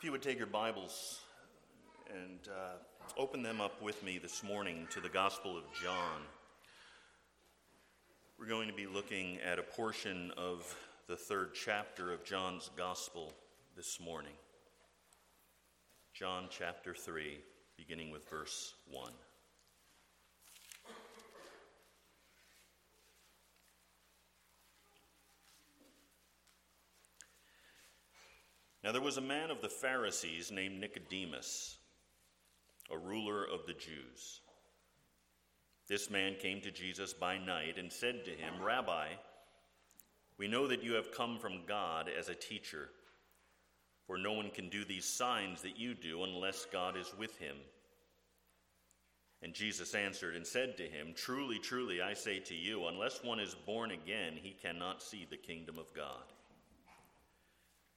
If you would take your Bibles and uh, open them up with me this morning to the Gospel of John. We're going to be looking at a portion of the third chapter of John's Gospel this morning. John chapter 3, beginning with verse 1. Now there was a man of the Pharisees named Nicodemus, a ruler of the Jews. This man came to Jesus by night and said to him, Rabbi, we know that you have come from God as a teacher, for no one can do these signs that you do unless God is with him. And Jesus answered and said to him, Truly, truly, I say to you, unless one is born again, he cannot see the kingdom of God.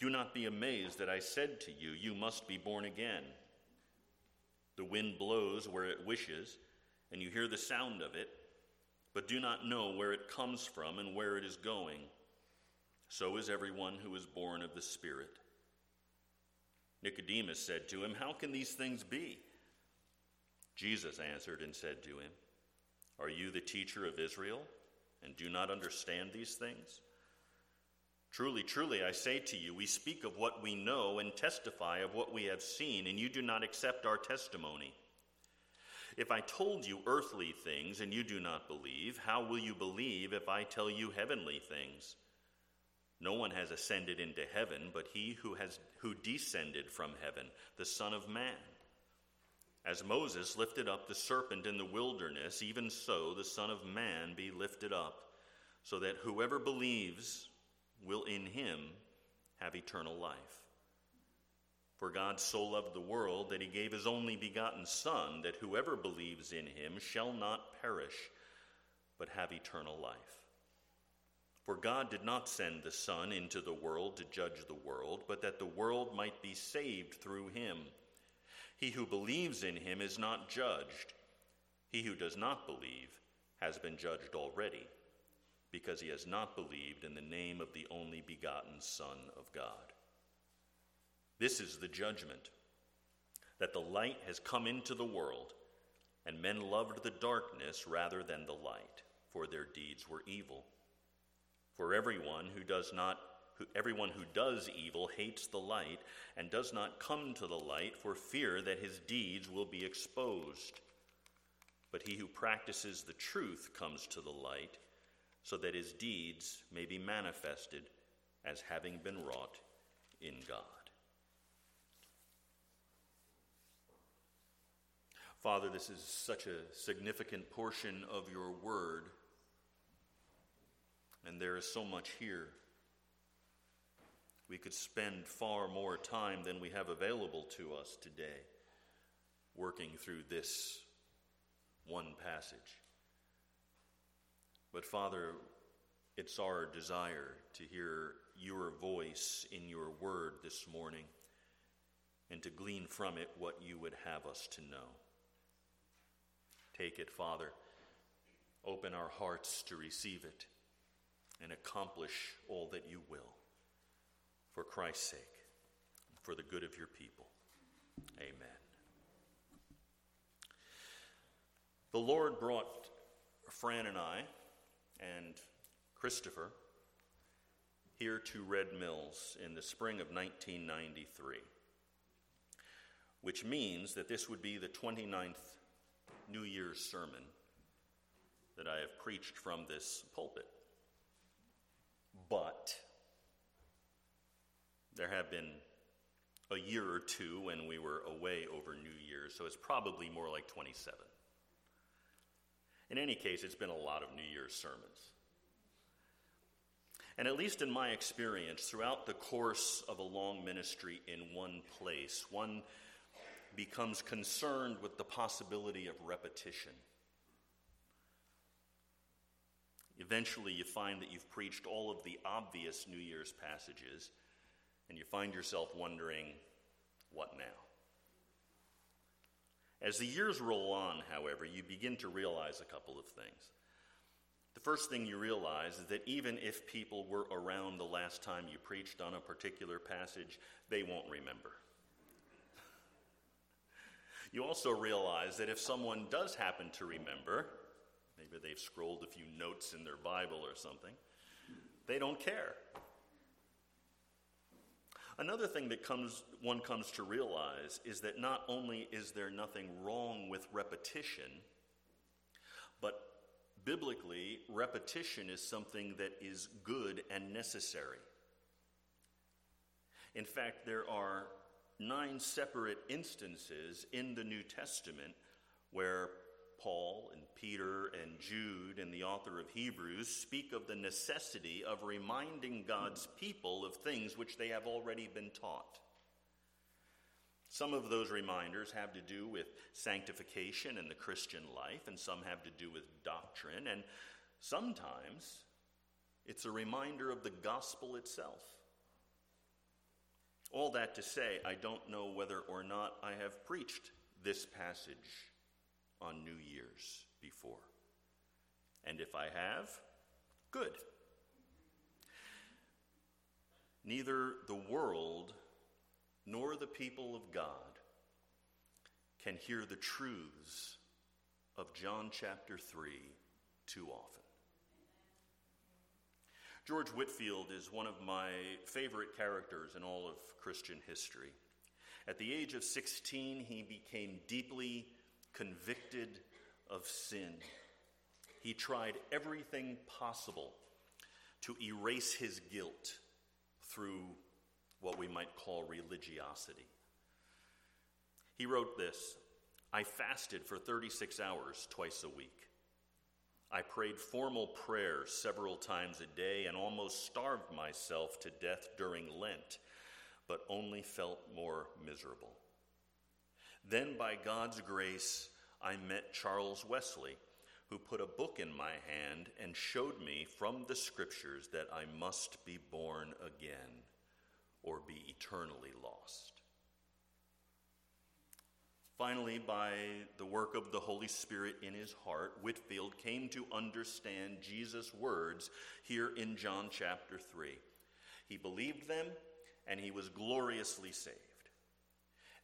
Do not be amazed that I said to you, You must be born again. The wind blows where it wishes, and you hear the sound of it, but do not know where it comes from and where it is going. So is everyone who is born of the Spirit. Nicodemus said to him, How can these things be? Jesus answered and said to him, Are you the teacher of Israel, and do not understand these things? Truly, truly, I say to you, we speak of what we know and testify of what we have seen, and you do not accept our testimony. If I told you earthly things and you do not believe, how will you believe if I tell you heavenly things? No one has ascended into heaven but he who has who descended from heaven, the Son of Man. As Moses lifted up the serpent in the wilderness, even so the Son of Man be lifted up, so that whoever believes will in him have eternal life. For God so loved the world that he gave his only begotten Son, that whoever believes in him shall not perish, but have eternal life. For God did not send the Son into the world to judge the world, but that the world might be saved through him. He who believes in him is not judged. He who does not believe has been judged already because he has not believed in the name of the only begotten Son of God. This is the judgment that the light has come into the world, and men loved the darkness rather than the light, for their deeds were evil. For everyone who does not everyone who does evil hates the light and does not come to the light for fear that his deeds will be exposed. But he who practices the truth comes to the light so that his deeds may be manifested as having been wrought in God. Father, this is such a significant portion of your word, and there is so much here. We could spend far more time than we have available to us today working through this one passage. But Father, it's our desire to hear your voice in your word this morning and to glean from it what you would have us to know. Take it, Father. Open our hearts to receive it and accomplish all that you will. For Christ's sake, for the good of your people. Amen. The Lord brought Fran and I and Christopher here to Red Mills in the spring of 1993, which means that this would be the 29th New Year's sermon that I have preached from this pulpit. But there have been a year or two when we were away over New Year's, so it's probably more like 27. In any case, it's been a lot of New Year's sermons. And at least in my experience, throughout the course of a long ministry in one place, one becomes concerned with the possibility of repetition. Eventually, you find that you've preached all of the obvious New Year's passages, and you find yourself wondering, what now? As the years roll on, however, you begin to realize a couple of things. The first thing you realize is that even if people were around the last time you preached on a particular passage, they won't remember. You also realize that if someone does happen to remember, maybe they've scrolled a few notes in their Bible or something, they don't care. Another thing that comes, one comes to realize is that not only is there nothing wrong with repetition, but biblically, repetition is something that is good and necessary. In fact, there are nine separate instances in the New Testament where Paul and Peter and Jude and the author of Hebrews speak of the necessity of reminding God's people of things which they have already been taught. Some of those reminders have to do with sanctification in the Christian life, and some have to do with doctrine, and sometimes it's a reminder of the gospel itself. All that to say, I don't know whether or not I have preached this passage on New Year's before. And if I have, good. Neither the world nor the people of God can hear the truths of John chapter 3 too often. George Whitefield is one of my favorite characters in all of Christian history. At the age of 16, he became deeply convicted of sin. He tried everything possible to erase his guilt through what we might call religiosity. He wrote this I fasted for 36 hours twice a week. I prayed formal prayers several times a day and almost starved myself to death during Lent, but only felt more miserable. Then, by God's grace, I met Charles Wesley, who put a book in my hand and showed me from the scriptures that I must be born again or be eternally lost. Finally, by the work of the Holy Spirit in his heart, Whitefield came to understand Jesus' words here in John chapter 3. He believed them and he was gloriously saved.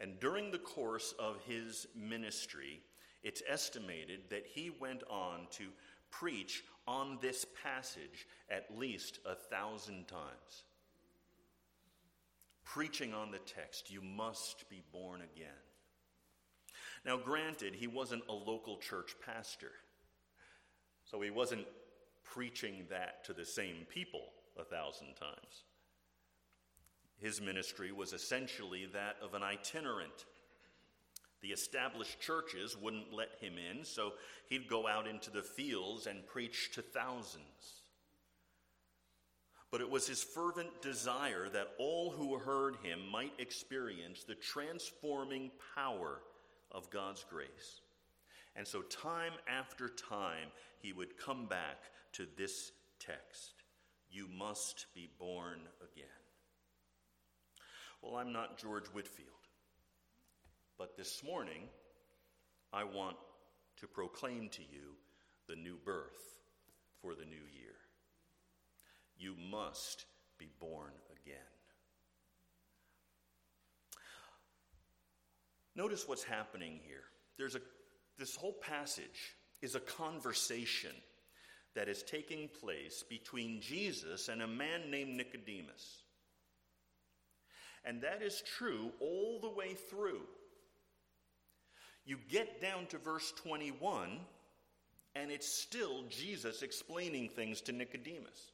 And during the course of his ministry, it's estimated that he went on to preach on this passage at least a thousand times. Preaching on the text, you must be born again. Now, granted, he wasn't a local church pastor, so he wasn't preaching that to the same people a thousand times. His ministry was essentially that of an itinerant. The established churches wouldn't let him in, so he'd go out into the fields and preach to thousands. But it was his fervent desire that all who heard him might experience the transforming power of God's grace. And so, time after time, he would come back to this text You must be born again. Well, I'm not George Whitefield. but this morning, I want to proclaim to you the new birth for the new year. You must be born again. Notice what's happening here. There's a, this whole passage is a conversation that is taking place between Jesus and a man named Nicodemus. And that is true all the way through. You get down to verse 21, and it's still Jesus explaining things to Nicodemus.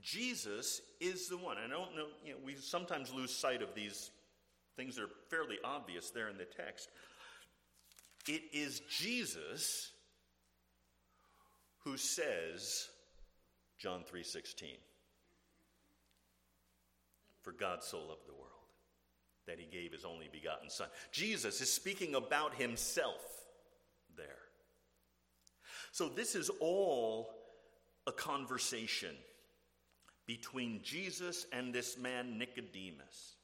Jesus is the one. I don't know, you know, we sometimes lose sight of these Things that are fairly obvious there in the text. It is Jesus who says, John 3:16, For God so loved the world that he gave his only begotten Son. Jesus is speaking about himself there. So, this is all a conversation between Jesus and this man, Nicodemus.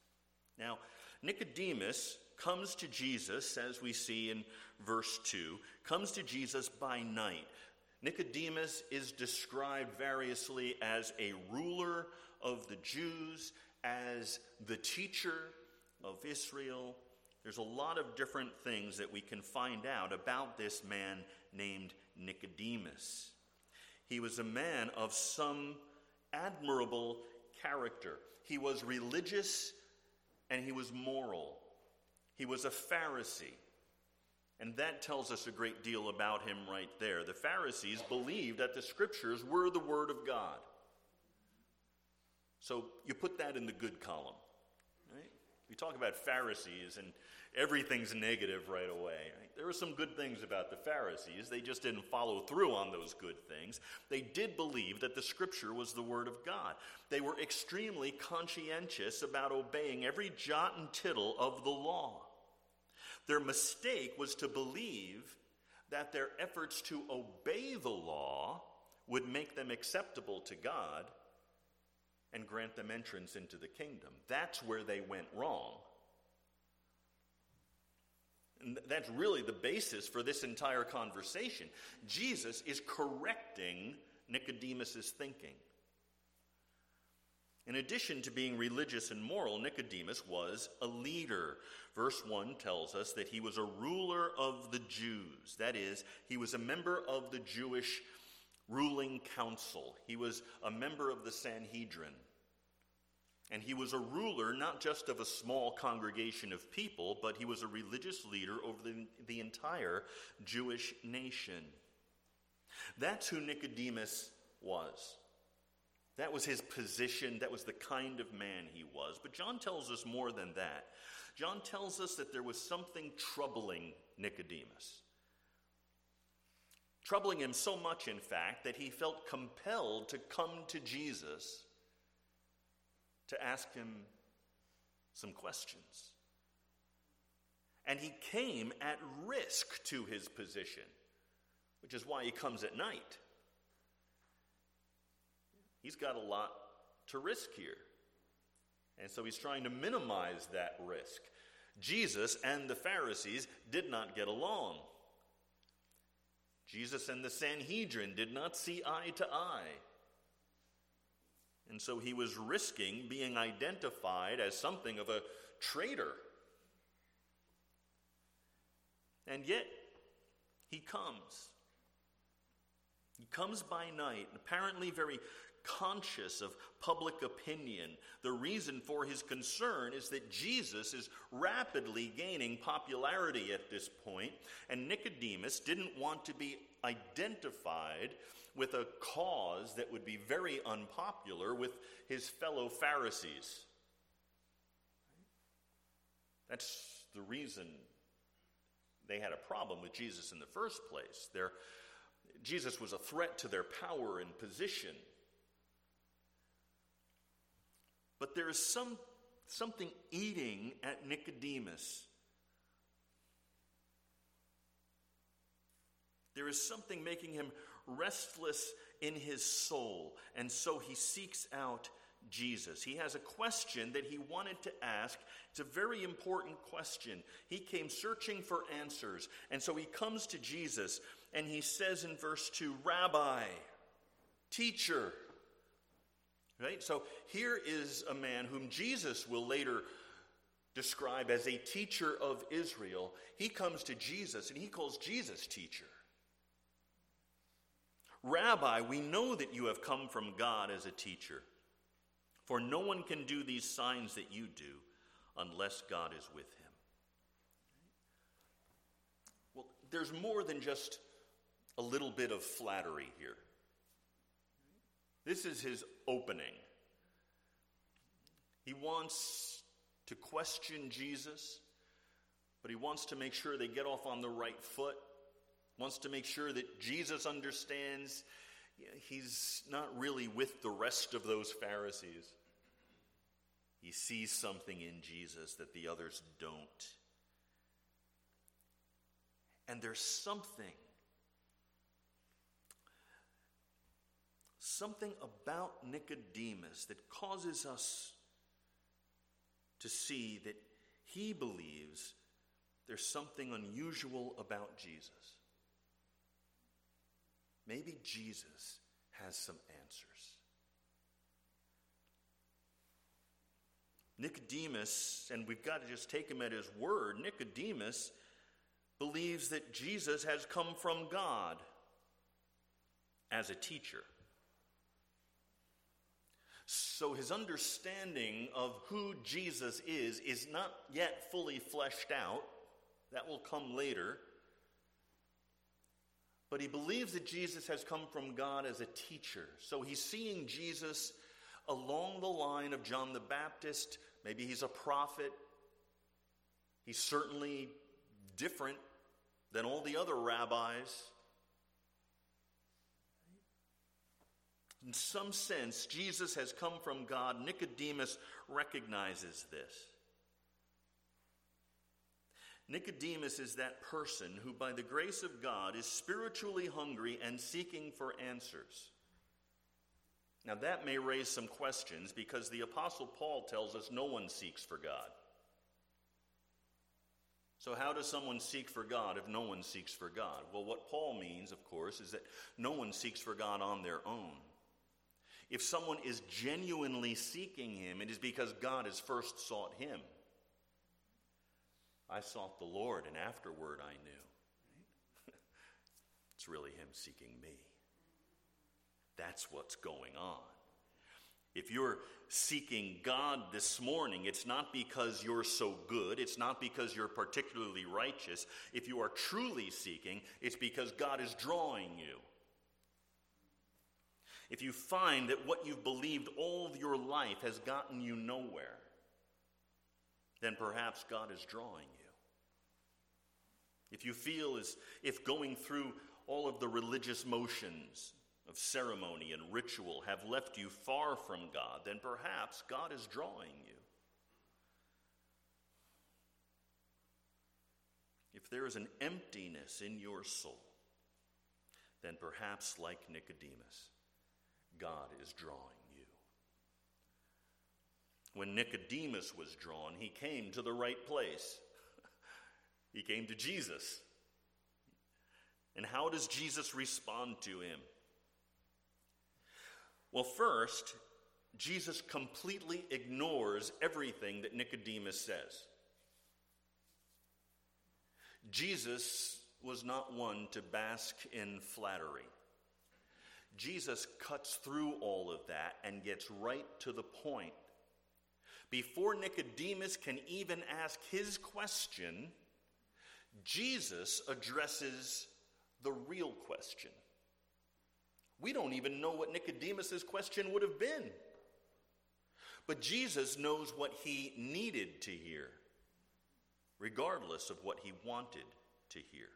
Now, Nicodemus comes to Jesus, as we see in verse 2, comes to Jesus by night. Nicodemus is described variously as a ruler of the Jews, as the teacher of Israel. There's a lot of different things that we can find out about this man named Nicodemus. He was a man of some admirable character. He was religious and he was moral. He was a Pharisee. And that tells us a great deal about him right there. The Pharisees believed that the scriptures were the Word of God. So you put that in the good column. Right? We talk about Pharisees and everything's negative right away. Right? There were some good things about the Pharisees. They just didn't follow through on those good things. They did believe that the Scripture was the Word of God. They were extremely conscientious about obeying every jot and tittle of the law. Their mistake was to believe that their efforts to obey the law would make them acceptable to God and grant them entrance into the kingdom. That's where they went wrong. And that's really the basis for this entire conversation. Jesus is correcting Nicodemus's thinking. In addition to being religious and moral, Nicodemus was a leader. Verse 1 tells us that he was a ruler of the Jews. That is, he was a member of the Jewish ruling council, he was a member of the Sanhedrin. And he was a ruler not just of a small congregation of people, but he was a religious leader over the, the entire Jewish nation. That's who Nicodemus was. That was his position. That was the kind of man he was. But John tells us more than that. John tells us that there was something troubling Nicodemus. Troubling him so much, in fact, that he felt compelled to come to Jesus to ask him some questions. And he came at risk to his position, which is why he comes at night. He's got a lot to risk here. And so he's trying to minimize that risk. Jesus and the Pharisees did not get along. Jesus and the Sanhedrin did not see eye to eye. And so he was risking being identified as something of a traitor. And yet, he comes. He comes by night, apparently very conscious of public opinion. The reason for his concern is that Jesus is rapidly gaining popularity at this point, and Nicodemus didn't want to be identified with a cause that would be very unpopular with his fellow Pharisees. That's the reason they had a problem with Jesus in the first place. Their, Jesus was a threat to their power and position. But there is some, something eating at Nicodemus. There is something making him restless in his soul, and so he seeks out Jesus. He has a question that he wanted to ask. It's a very important question. He came searching for answers, and so he comes to Jesus and he says in verse 2 Rabbi, teacher, Right? So here is a man whom Jesus will later describe as a teacher of Israel. He comes to Jesus and he calls Jesus teacher. Rabbi, we know that you have come from God as a teacher, for no one can do these signs that you do unless God is with him. Well, there's more than just a little bit of flattery here. This is his opening. He wants to question Jesus, but he wants to make sure they get off on the right foot. Wants to make sure that Jesus understands he's not really with the rest of those Pharisees. He sees something in Jesus that the others don't. And there's something, something about Nicodemus that causes us to see that he believes there's something unusual about Jesus. Maybe Jesus has some answers. Nicodemus, and we've got to just take him at his word, Nicodemus believes that Jesus has come from God as a teacher. So his understanding of who Jesus is is not yet fully fleshed out. That will come later. But he believes that Jesus has come from God as a teacher. So he's seeing Jesus along the line of John the Baptist. Maybe he's a prophet. He's certainly different than all the other rabbis. In some sense, Jesus has come from God. Nicodemus recognizes this. Nicodemus is that person who, by the grace of God, is spiritually hungry and seeking for answers. Now, that may raise some questions because the Apostle Paul tells us no one seeks for God. So, how does someone seek for God if no one seeks for God? Well, what Paul means, of course, is that no one seeks for God on their own. If someone is genuinely seeking Him, it is because God has first sought Him. I sought the Lord, and afterward I knew. it's really Him seeking me. That's what's going on. If you're seeking God this morning, it's not because you're so good, it's not because you're particularly righteous. If you are truly seeking, it's because God is drawing you. If you find that what you've believed all of your life has gotten you nowhere, then perhaps God is drawing you. If you feel as if going through all of the religious motions, of ceremony and ritual have left you far from God, then perhaps God is drawing you. If there is an emptiness in your soul, then perhaps, like Nicodemus, God is drawing you. When Nicodemus was drawn, he came to the right place. he came to Jesus. And how does Jesus respond to him? Well, first, Jesus completely ignores everything that Nicodemus says. Jesus was not one to bask in flattery. Jesus cuts through all of that and gets right to the point. Before Nicodemus can even ask his question, Jesus addresses the real question we don't even know what Nicodemus's question would have been. But Jesus knows what he needed to hear, regardless of what he wanted to hear.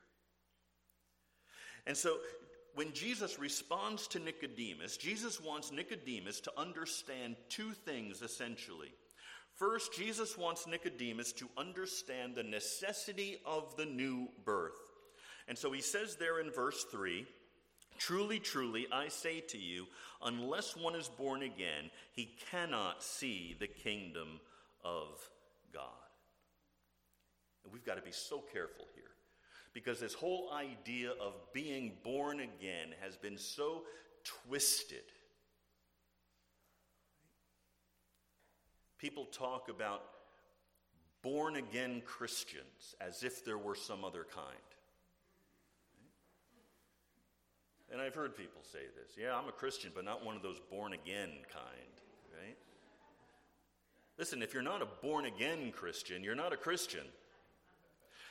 And so, when Jesus responds to Nicodemus, Jesus wants Nicodemus to understand two things essentially. First, Jesus wants Nicodemus to understand the necessity of the new birth. And so he says there in verse 3 Truly, truly, I say to you, unless one is born again, he cannot see the kingdom of God. And we've got to be so careful here because this whole idea of being born again has been so twisted. People talk about born again Christians as if there were some other kind. And I've heard people say this. Yeah, I'm a Christian, but not one of those born again kind, right? Listen, if you're not a born again Christian, you're not a Christian.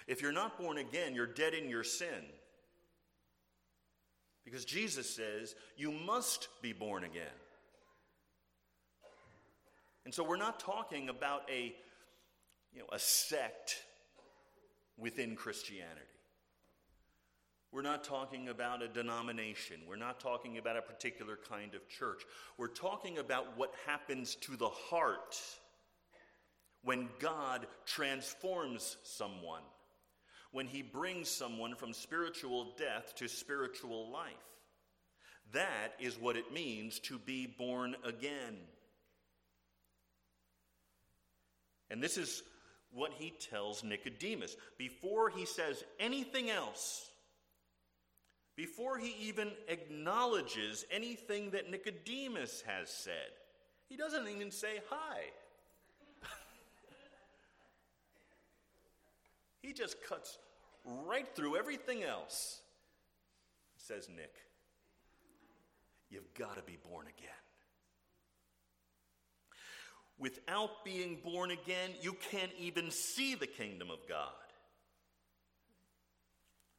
If you're not born again, you're dead in your sin. Because Jesus says you must be born again. And so we're not talking about a, you know, a sect within Christianity. We're not talking about a denomination. We're not talking about a particular kind of church. We're talking about what happens to the heart when God transforms someone, when he brings someone from spiritual death to spiritual life. That is what it means to be born again. And this is what he tells Nicodemus. Before he says anything else, before he even acknowledges anything that Nicodemus has said, he doesn't even say hi. He just cuts right through everything else. Says Nick, you've got to be born again. Without being born again, you can't even see the kingdom of God.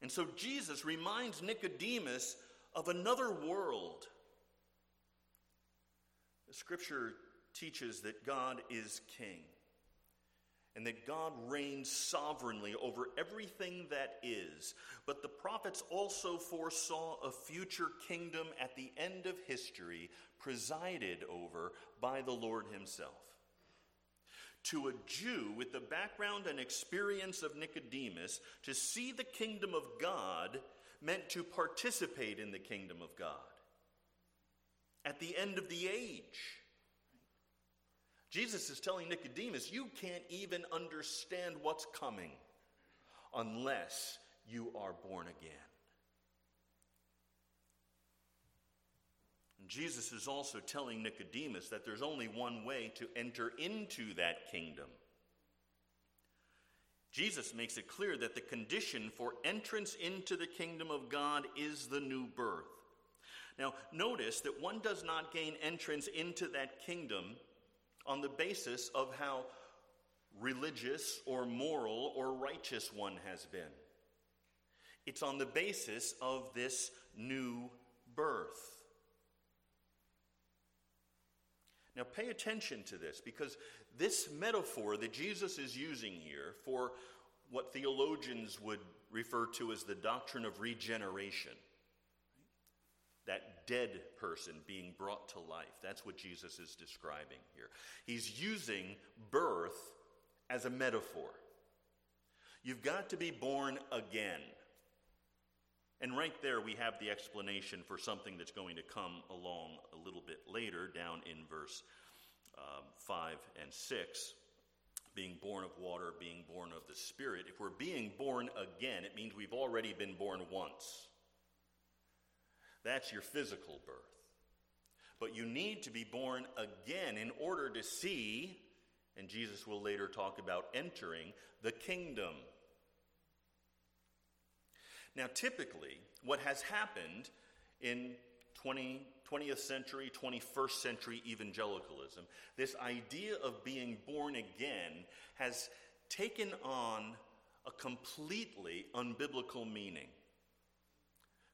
And so Jesus reminds Nicodemus of another world. The scripture teaches that God is king and that God reigns sovereignly over everything that is. But the prophets also foresaw a future kingdom at the end of history presided over by the Lord Himself. To a Jew with the background and experience of Nicodemus, to see the kingdom of God meant to participate in the kingdom of God. At the end of the age, Jesus is telling Nicodemus, you can't even understand what's coming unless you are born again. And Jesus is also telling Nicodemus that there's only one way to enter into that kingdom. Jesus makes it clear that the condition for entrance into the kingdom of God is the new birth. Now, notice that one does not gain entrance into that kingdom on the basis of how religious or moral or righteous one has been. It's on the basis of this new birth. Now, pay attention to this because this metaphor that Jesus is using here for what theologians would refer to as the doctrine of regeneration that dead person being brought to life. That's what Jesus is describing here. He's using birth as a metaphor. You've got to be born again. And right there, we have the explanation for something that's going to come along a little bit later, down in verse um, 5 and 6. Being born of water, being born of the Spirit. If we're being born again, it means we've already been born once. That's your physical birth. But you need to be born again in order to see, and Jesus will later talk about entering the kingdom. Now, typically, what has happened in 20, 20th century, 21st century evangelicalism, this idea of being born again has taken on a completely unbiblical meaning.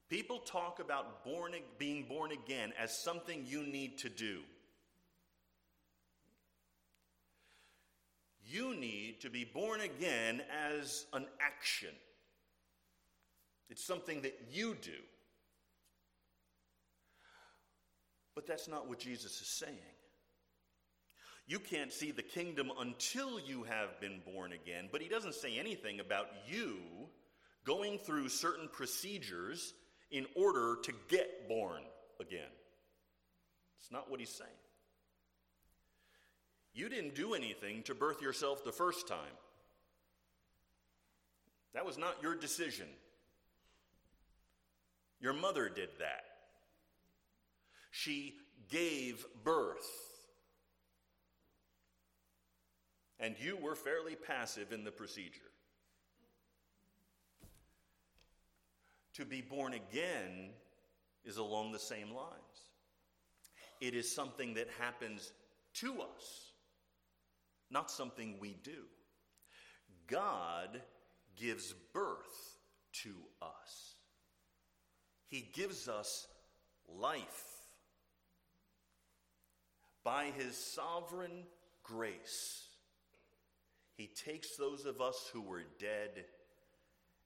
People talk about born, being born again as something you need to do. You need to be born again as an action. It's something that you do. But that's not what Jesus is saying. You can't see the kingdom until you have been born again, but he doesn't say anything about you going through certain procedures in order to get born again. It's not what he's saying. You didn't do anything to birth yourself the first time. That was not your decision. Your mother did that. She gave birth. And you were fairly passive in the procedure. To be born again is along the same lines. It is something that happens to us, not something we do. God gives birth to us, He gives us life. By His sovereign grace, He takes those of us who were dead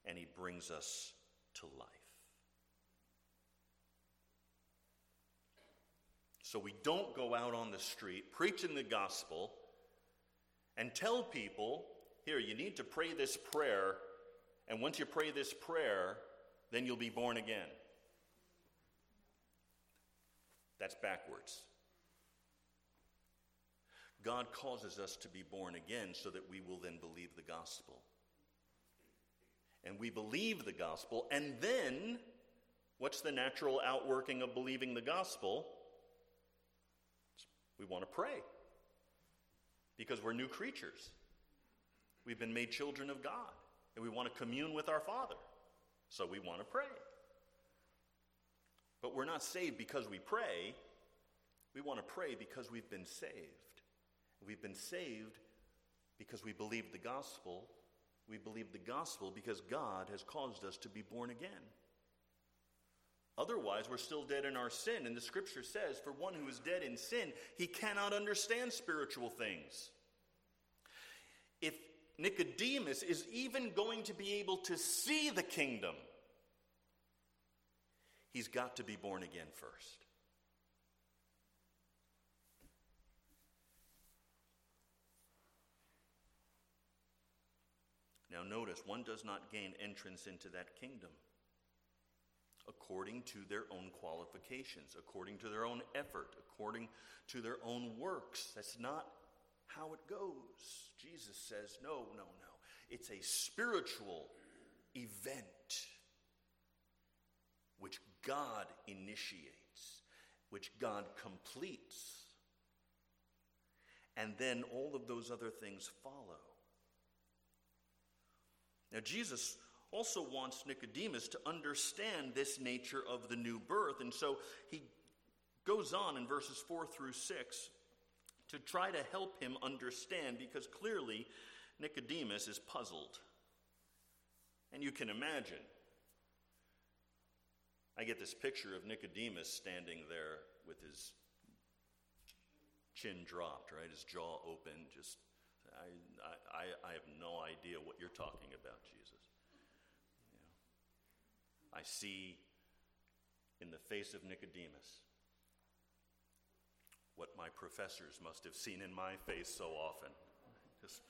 and He brings us to life. So we don't go out on the street preaching the gospel and tell people here, you need to pray this prayer, and once you pray this prayer, then you'll be born again. That's backwards. God causes us to be born again so that we will then believe the gospel. And we believe the gospel, and then what's the natural outworking of believing the gospel? We want to pray because we're new creatures. We've been made children of God, and we want to commune with our Father. So we want to pray. But we're not saved because we pray. We want to pray because we've been saved. We've been saved because we believe the gospel. We believe the gospel because God has caused us to be born again. Otherwise, we're still dead in our sin. And the scripture says, for one who is dead in sin, he cannot understand spiritual things. If Nicodemus is even going to be able to see the kingdom, he's got to be born again first. Now, notice, one does not gain entrance into that kingdom according to their own qualifications, according to their own effort, according to their own works. That's not how it goes. Jesus says, no, no, no. It's a spiritual event which God initiates, which God completes. And then all of those other things follow. Now, Jesus also wants Nicodemus to understand this nature of the new birth. And so he goes on in verses 4 through 6 to try to help him understand because clearly Nicodemus is puzzled. And you can imagine. I get this picture of Nicodemus standing there with his chin dropped, right? His jaw open, just I, I, I have no idea what you're talking about, Jesus. You know, I see in the face of Nicodemus what my professors must have seen in my face so often. Just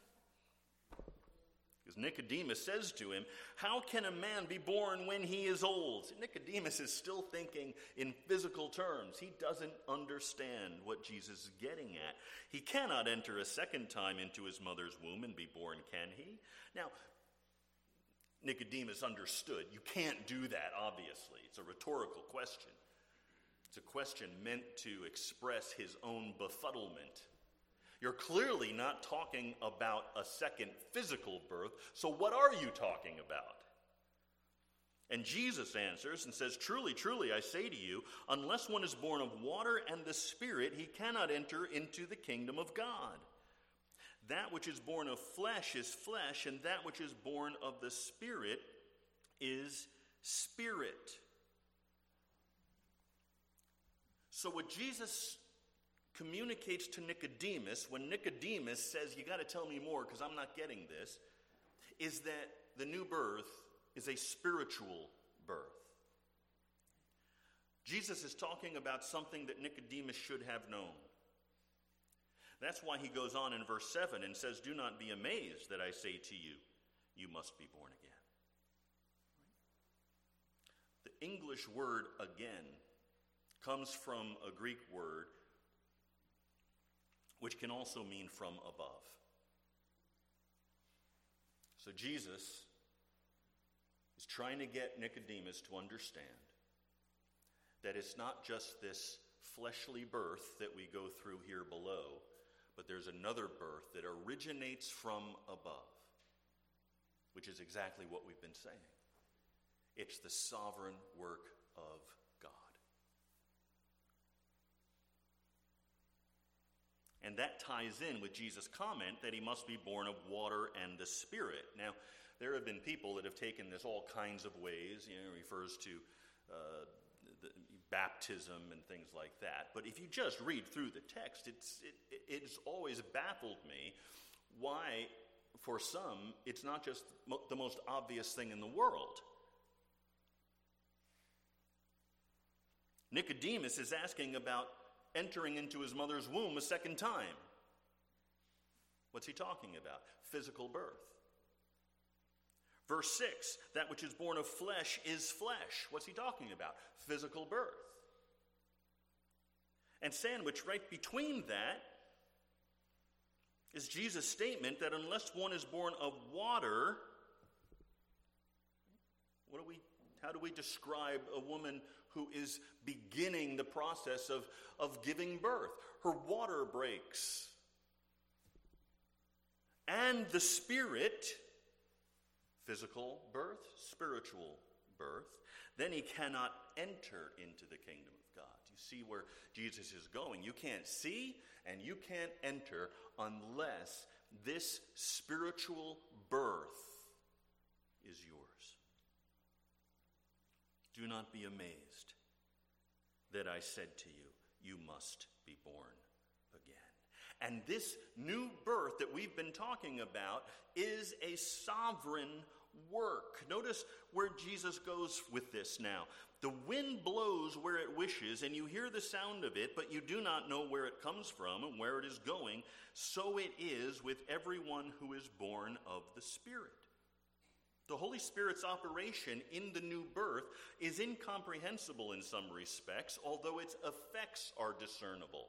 because Nicodemus says to him, How can a man be born when he is old? Nicodemus is still thinking in physical terms. He doesn't understand what Jesus is getting at. He cannot enter a second time into his mother's womb and be born, can he? Now, Nicodemus understood. You can't do that, obviously. It's a rhetorical question. It's a question meant to express his own befuddlement you're clearly not talking about a second physical birth, so what are you talking about? And Jesus answers and says, Truly, truly, I say to you, unless one is born of water and the Spirit, he cannot enter into the kingdom of God. That which is born of flesh is flesh, and that which is born of the Spirit is spirit. So, what Jesus communicates to Nicodemus when Nicodemus says, You got to tell me more because I'm not getting this, is that the new birth is a spiritual birth. Jesus is talking about something that Nicodemus should have known. That's why he goes on in verse 7 and says, Do not be amazed that I say to you, you must be born again. The English word again comes from a Greek word which can also mean from above. So Jesus is trying to get Nicodemus to understand that it's not just this fleshly birth that we go through here below, but there's another birth that originates from above, which is exactly what we've been saying. It's the sovereign work of And that ties in with Jesus' comment that he must be born of water and the Spirit. Now, there have been people that have taken this all kinds of ways, you know, refers to uh, baptism and things like that. But if you just read through the text, it's, it, it's always baffled me why, for some, it's not just the most obvious thing in the world. Nicodemus is asking about entering into his mother's womb a second time. What's he talking about? Physical birth. Verse 6 that which is born of flesh is flesh. What's he talking about? Physical birth. And sandwiched right between that is Jesus' statement that unless one is born of water, what do we, how do we describe a woman who is beginning the process of, of giving birth? Her water breaks. And the Spirit physical birth, spiritual birth, then he cannot enter into the kingdom of God. You see where Jesus is going. You can't see and you can't enter unless this spiritual birth is yours. Do not be amazed that I said to you, You must be born again. And this new birth that we've been talking about is a sovereign work. Notice where Jesus goes with this now. The wind blows where it wishes, and you hear the sound of it, but you do not know where it comes from and where it is going. So it is with everyone who is born of the Spirit. The Holy Spirit's operation in the new birth is incomprehensible in some respects, although its effects are discernible.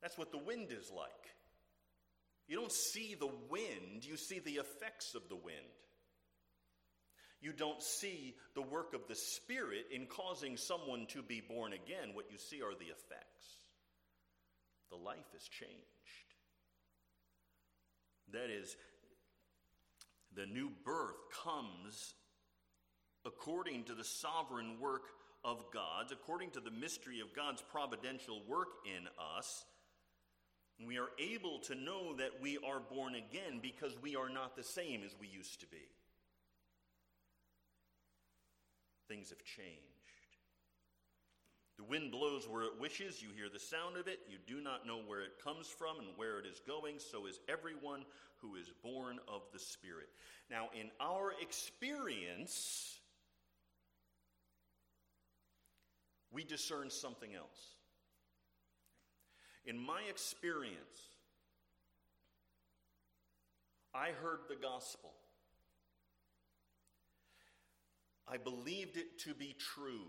That's what the wind is like. You don't see the wind, you see the effects of the wind. You don't see the work of the Spirit in causing someone to be born again. What you see are the effects. The life is changed. That is, the new birth comes according to the sovereign work of God, according to the mystery of God's providential work in us we are able to know that we are born again because we are not the same as we used to be. Things have changed. The wind blows where it wishes, you hear the sound of it, you do not know where it comes from and where it is going, so is everyone who is born of the Spirit. Now, in our experience, we discern something else. In my experience, I heard the gospel. I believed it to be true.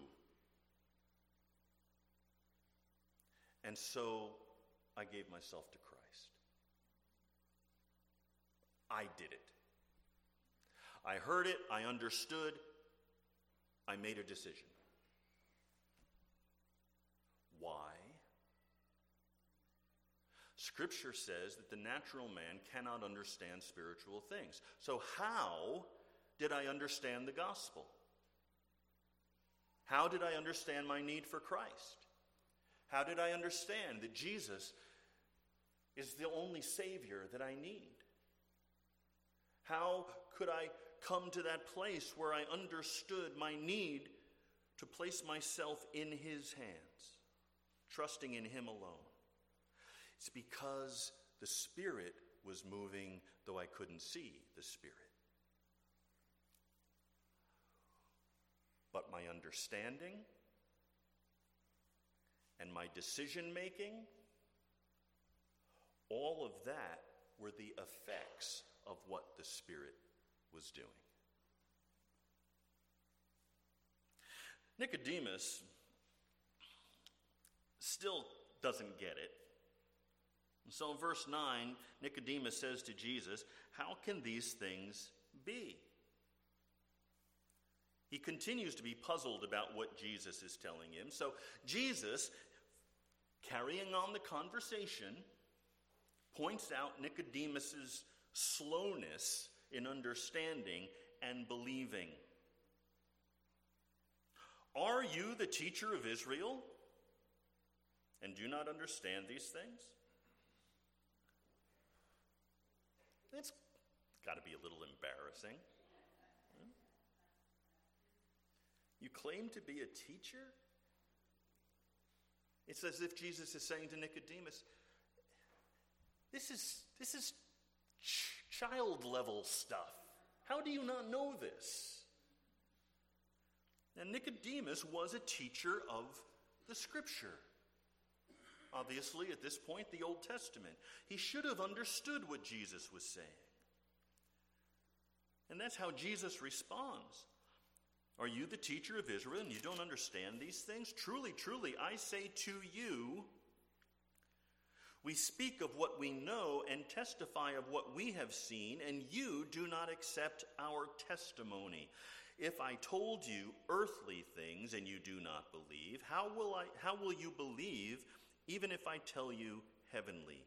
And so I gave myself to Christ. I did it. I heard it, I understood, I made a decision. Why? Scripture says that the natural man cannot understand spiritual things. So, how did I understand the gospel? How did I understand my need for Christ? How did I understand that Jesus is the only Savior that I need? How could I come to that place where I understood my need to place myself in His hands, trusting in Him alone? It's because the Spirit was moving, though I couldn't see the Spirit. But my understanding and my decision making, all of that were the effects of what the Spirit was doing. Nicodemus still doesn't get it. So in verse 9, Nicodemus says to Jesus, How can these things be? He continues to be puzzled about what Jesus is telling him. So Jesus, carrying on the conversation, points out Nicodemus's slowness in understanding and believing. Are you the teacher of Israel and do not understand these things? It's got to be a little embarrassing. You claim to be a teacher? It's as if Jesus is saying to Nicodemus, this is, this is ch- child level stuff. How do you not know this? Now, Nicodemus was a teacher of the scripture. obviously, at this point, the Old Testament. He should have understood what Jesus was saying. And that's how Jesus responds. Are you the teacher of Israel and you don't understand these things? Truly, truly, I say to you, we speak of what we know and testify of what we have seen, and you do not accept our testimony. If I told you earthly things and you do not believe, how will, I, how will you believe even if I tell you heavenly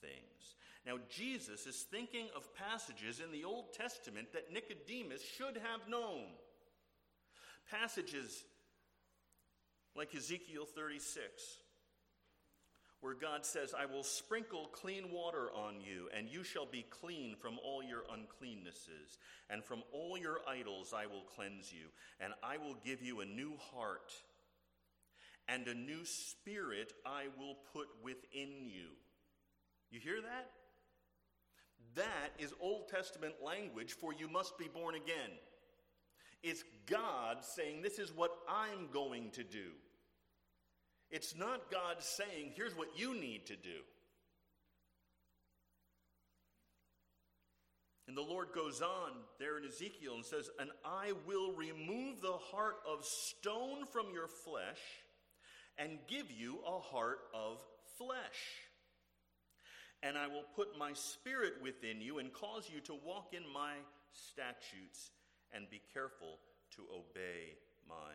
things? Now, Jesus is thinking of passages in the Old Testament that Nicodemus should have known. Passages like Ezekiel 36 where God says, I will sprinkle clean water on you, and you shall be clean from all your uncleannesses, and from all your idols I will cleanse you, and I will give you a new heart, and a new spirit I will put within you. You hear that? That is Old Testament language for you must be born again. It's God saying, This is what I'm going to do. It's not God saying, here's what you need to do. And the Lord goes on there in Ezekiel and says, And I will remove the heart of stone from your flesh and give you a heart of flesh. And I will put my spirit within you and cause you to walk in my statutes and be careful to obey my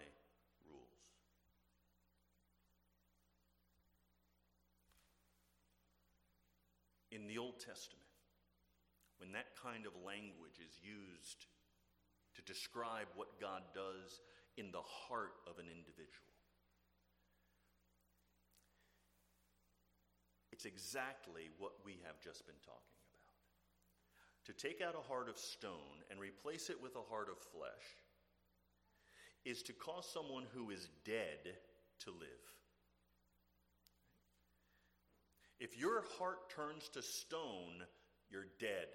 rules. in the Old Testament, when that kind of language is used to describe what God does in the heart of an individual, it's exactly what we have just been talking. To take out a heart of stone and replace it with a heart of flesh is to cause someone who is dead to live. If your heart turns to stone, you're dead.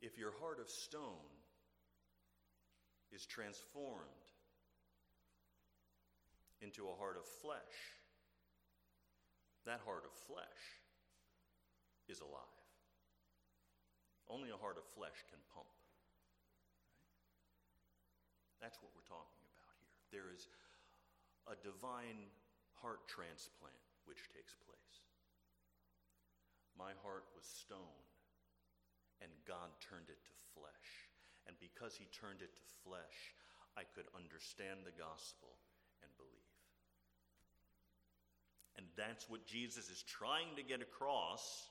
If your heart of stone is transformed into a heart of flesh, that heart of flesh is alive. Only a heart of flesh can pump. That's what we're talking about here. there is a divine heart transplant which takes place. My heart was stone, and God turned it to flesh. And because He turned it to flesh, I could understand the gospel and believe. And that's what Jesus is trying to get across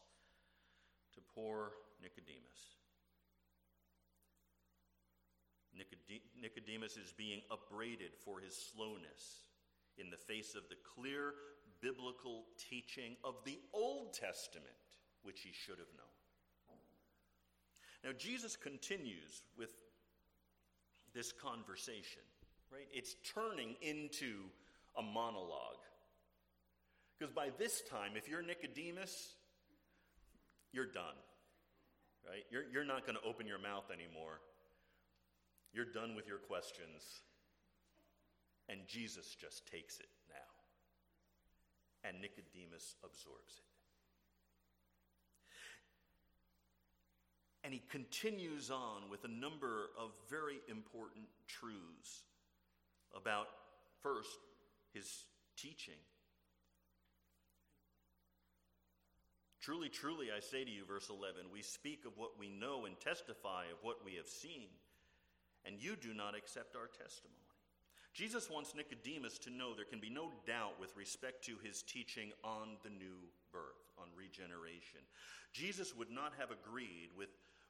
to poor Nicodemus. Nicodemus is being upbraided for his slowness in the face of the clear biblical teaching of the Old Testament, which he should have known. Now, Jesus continues with this conversation, right? It's turning into a monologue. Because by this time, if you're Nicodemus, you're done, right? You're, you're not going to open your mouth anymore you're done with your questions. And Jesus just takes it now. And Nicodemus absorbs it. And he continues on with a number of very important truths about, first, his teaching. Truly, truly, I say to you, verse 11, we speak of what we know and testify of what we have seen and you do not accept our testimony. Jesus wants Nicodemus to know there can be no doubt with respect to his teaching on the new birth, on regeneration. Jesus would not have agreed with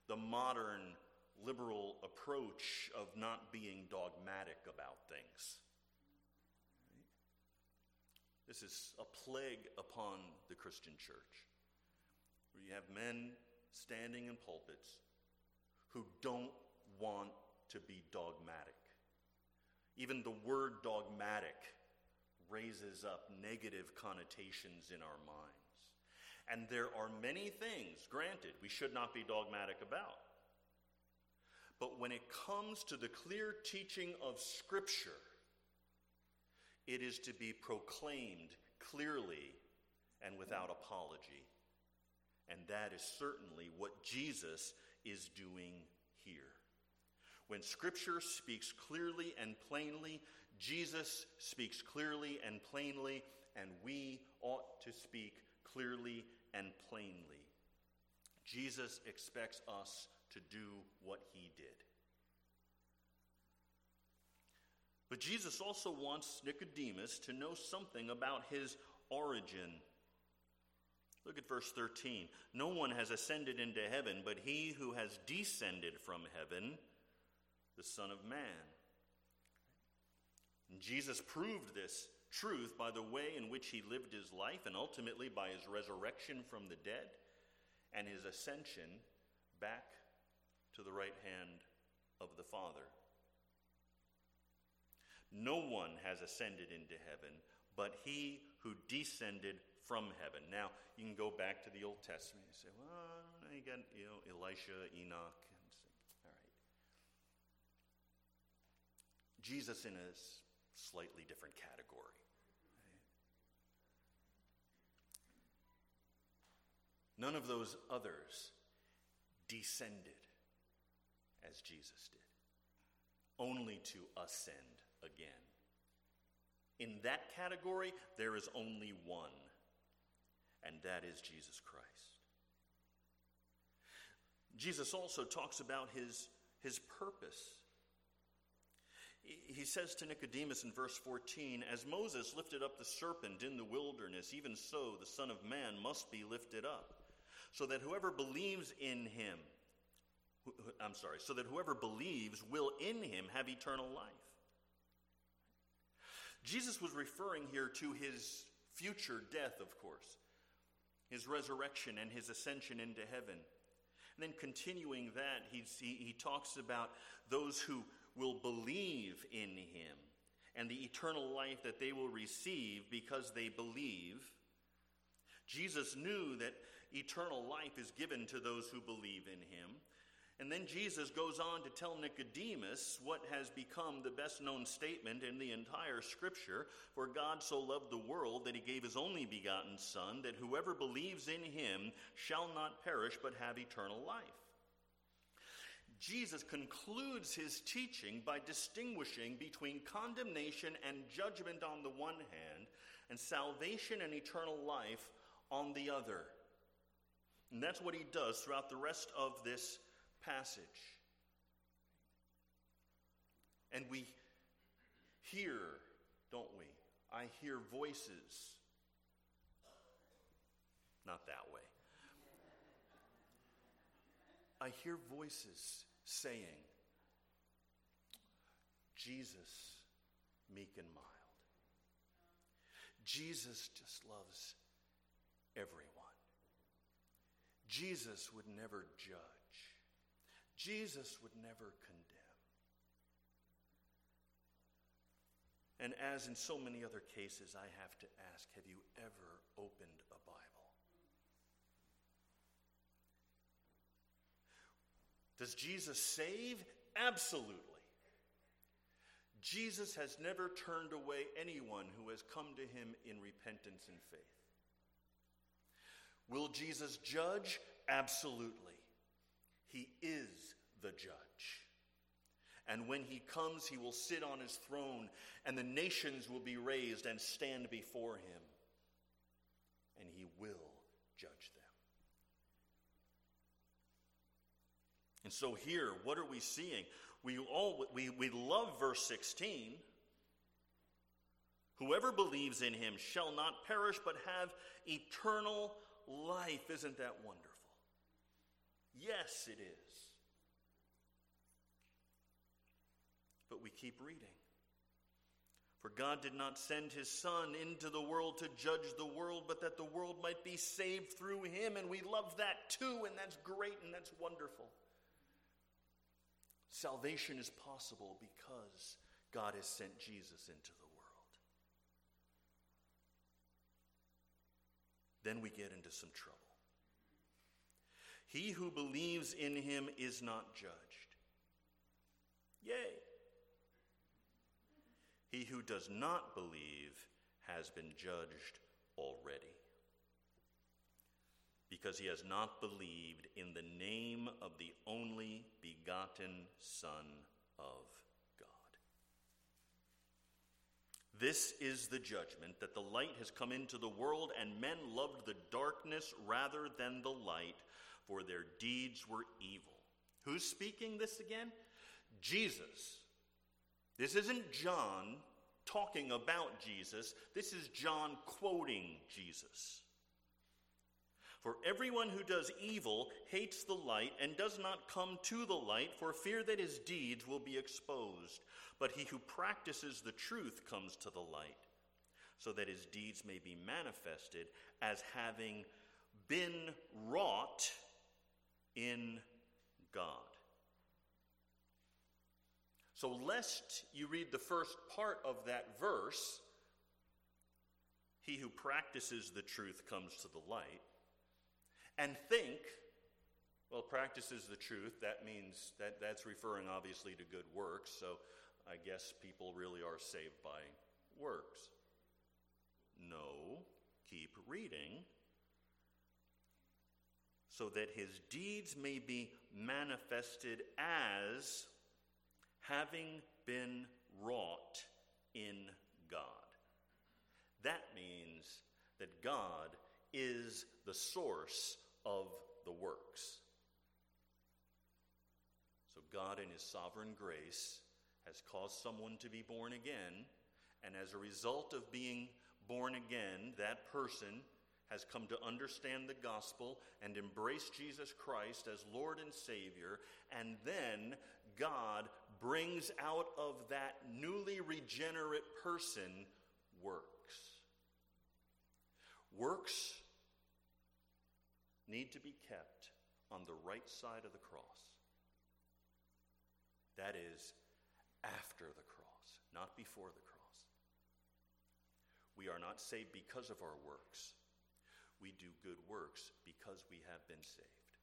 the modern liberal approach of not being dogmatic about things. This is a plague upon the Christian church, where you have men standing in pulpits who don't want to be dogmatic. Even the word dogmatic raises up negative connotations in our minds. And there are many things, granted, we should not be dogmatic about. But when it comes to the clear teaching of Scripture, it is to be proclaimed clearly and without apology. And that is certainly what Jesus is doing here. When Scripture speaks clearly and plainly, Jesus speaks clearly and plainly, and we ought to speak clearly and plainly. Jesus expects us to do what he did. But Jesus also wants Nicodemus to know something about his origin. Look at verse 13. No one has ascended into heaven, but he who has descended from heaven, the Son of Man. And Jesus proved this truth by the way in which he lived his life and ultimately by his resurrection from the dead and his ascension back to the right hand of the Father. No one has ascended into heaven but he who descended from heaven. Now, you can go back to the Old Testament and say, well, you got, you know, Elijah, Enoch, and say, all right. Jesus in a slightly different category. None of those others descended as Jesus did, only to ascend again. In that category, there is only one, and that is Jesus Christ. Jesus also talks about his, his purpose. He says to Nicodemus in verse 14, As Moses lifted up the serpent in the wilderness, even so the Son of Man must be lifted up, so that whoever believes in him, I'm sorry, so that whoever believes will in him have eternal life. Jesus was referring here to his future death, of course, his resurrection and his ascension into heaven. And then continuing that, he, he talks about those who will believe in him and the eternal life that they will receive because they believe. Jesus knew that eternal life is given to those who believe in him. And then Jesus goes on to tell Nicodemus what has become the best known statement in the entire scripture For God so loved the world that he gave his only begotten Son, that whoever believes in him shall not perish but have eternal life. Jesus concludes his teaching by distinguishing between condemnation and judgment on the one hand, and salvation and eternal life on the other. And that's what he does throughout the rest of this passage. And we hear, don't we? I hear voices. Not that way. I hear voices saying, Jesus, meek and mild. Jesus just loves everyone. Jesus would never judge. Jesus would never condemn. And as in so many other cases, I have to ask have you ever opened a Bible? Does Jesus save? Absolutely. Jesus has never turned away anyone who has come to him in repentance and faith. Will Jesus judge? Absolutely. He is the judge. And when he comes, he will sit on his throne, and the nations will be raised and stand before him, and he will judge them. And so, here, what are we seeing? We, all, we, we love verse 16. Whoever believes in him shall not perish but have eternal life. Isn't that wonderful? Yes, it is. But we keep reading. For God did not send his Son into the world to judge the world, but that the world might be saved through him. And we love that too, and that's great and that's wonderful. Salvation is possible because God has sent Jesus into the world. Then we get into some trouble. He who believes in him is not judged. Yay! He who does not believe has been judged already because he has not believed in the name of the only begotten Son of God. This is the judgment that the light has come into the world, and men loved the darkness rather than the light, for their deeds were evil. Who's speaking this again? Jesus. This isn't John talking about Jesus, this is John quoting Jesus. For everyone who does evil hates the light and does not come to the light for fear that his deeds will be exposed. But he who practices the truth comes to the light, so that his deeds may be manifested as having been wrought in God. So, lest you read the first part of that verse, he who practices the truth comes to the light and think, well, practices the truth, that means that that's referring obviously to good works, so I guess people really are saved by works. No, keep reading. So that his deeds may be manifested as having been wrought in God. That means that God is the source of the works. So, God, in His sovereign grace, has caused someone to be born again, and as a result of being born again, that person has come to understand the gospel and embrace Jesus Christ as Lord and Savior, and then God brings out of that newly regenerate person works. Works need to be kept on the right side of the cross. That is, after the cross, not before the cross. We are not saved because of our works. We do good works because we have been saved.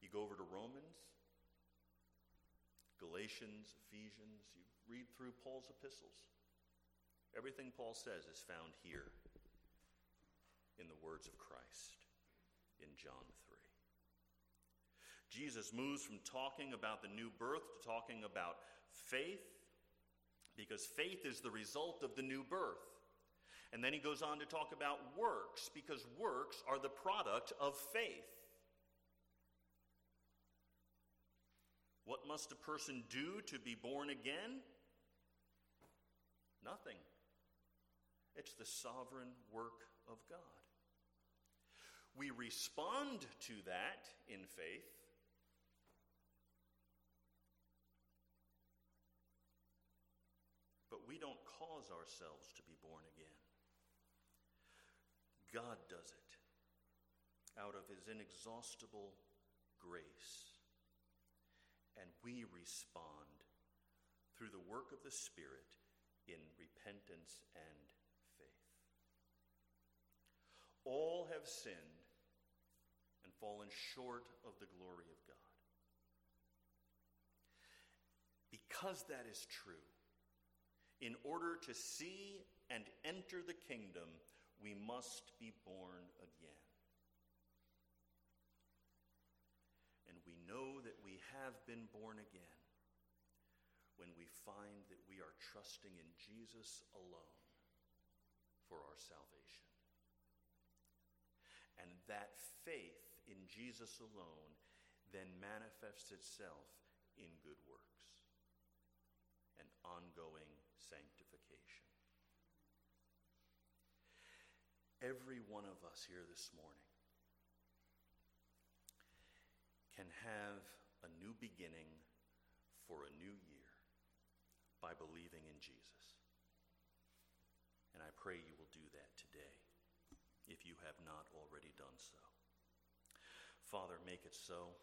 You go over to Romans, Galatians, Ephesians, you read through Paul's epistles. Everything Paul says is found here in the words of Christ in John 3. Jesus moves from talking about the new birth to talking about faith because faith is the result of the new birth. And then he goes on to talk about works because works are the product of faith. What must a person do to be born again? Nothing. It's the sovereign work of God. We respond to that in faith. But we don't cause ourselves to be born again. God does it out of his inexhaustible grace. And we respond through the work of the Spirit in repentance and faith. all have sinned and fallen short of the glory of God. Because that is true, in order to see and enter the kingdom, we must be born again. And we know that we have been born again when we find that we are trusting in Jesus alone for our salvation. And that faith in Jesus alone then manifests itself in good works and ongoing sanctification. Every one of us here this morning can have a new beginning for a new year by believing in Jesus. And I pray you will do that today if you have not already done so. Father, make it so.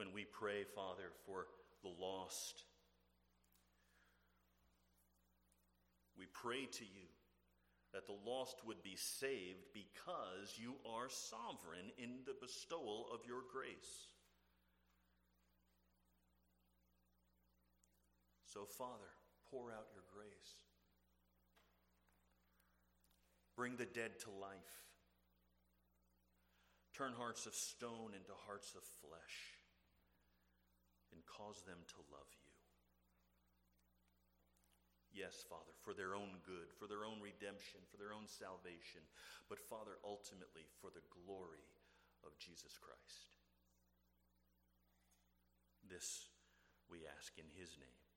When we pray, Father, for the lost, we pray to you that the lost would be saved because you are sovereign in the bestowal of your grace. So, Father, pour out your grace. Bring the dead to life. Turn hearts of stone into hearts of flesh and cause them to love you. Yes, Father, for their own good, for their own redemption, for their own salvation, but Father, ultimately for the glory of Jesus Christ. This we ask in his name.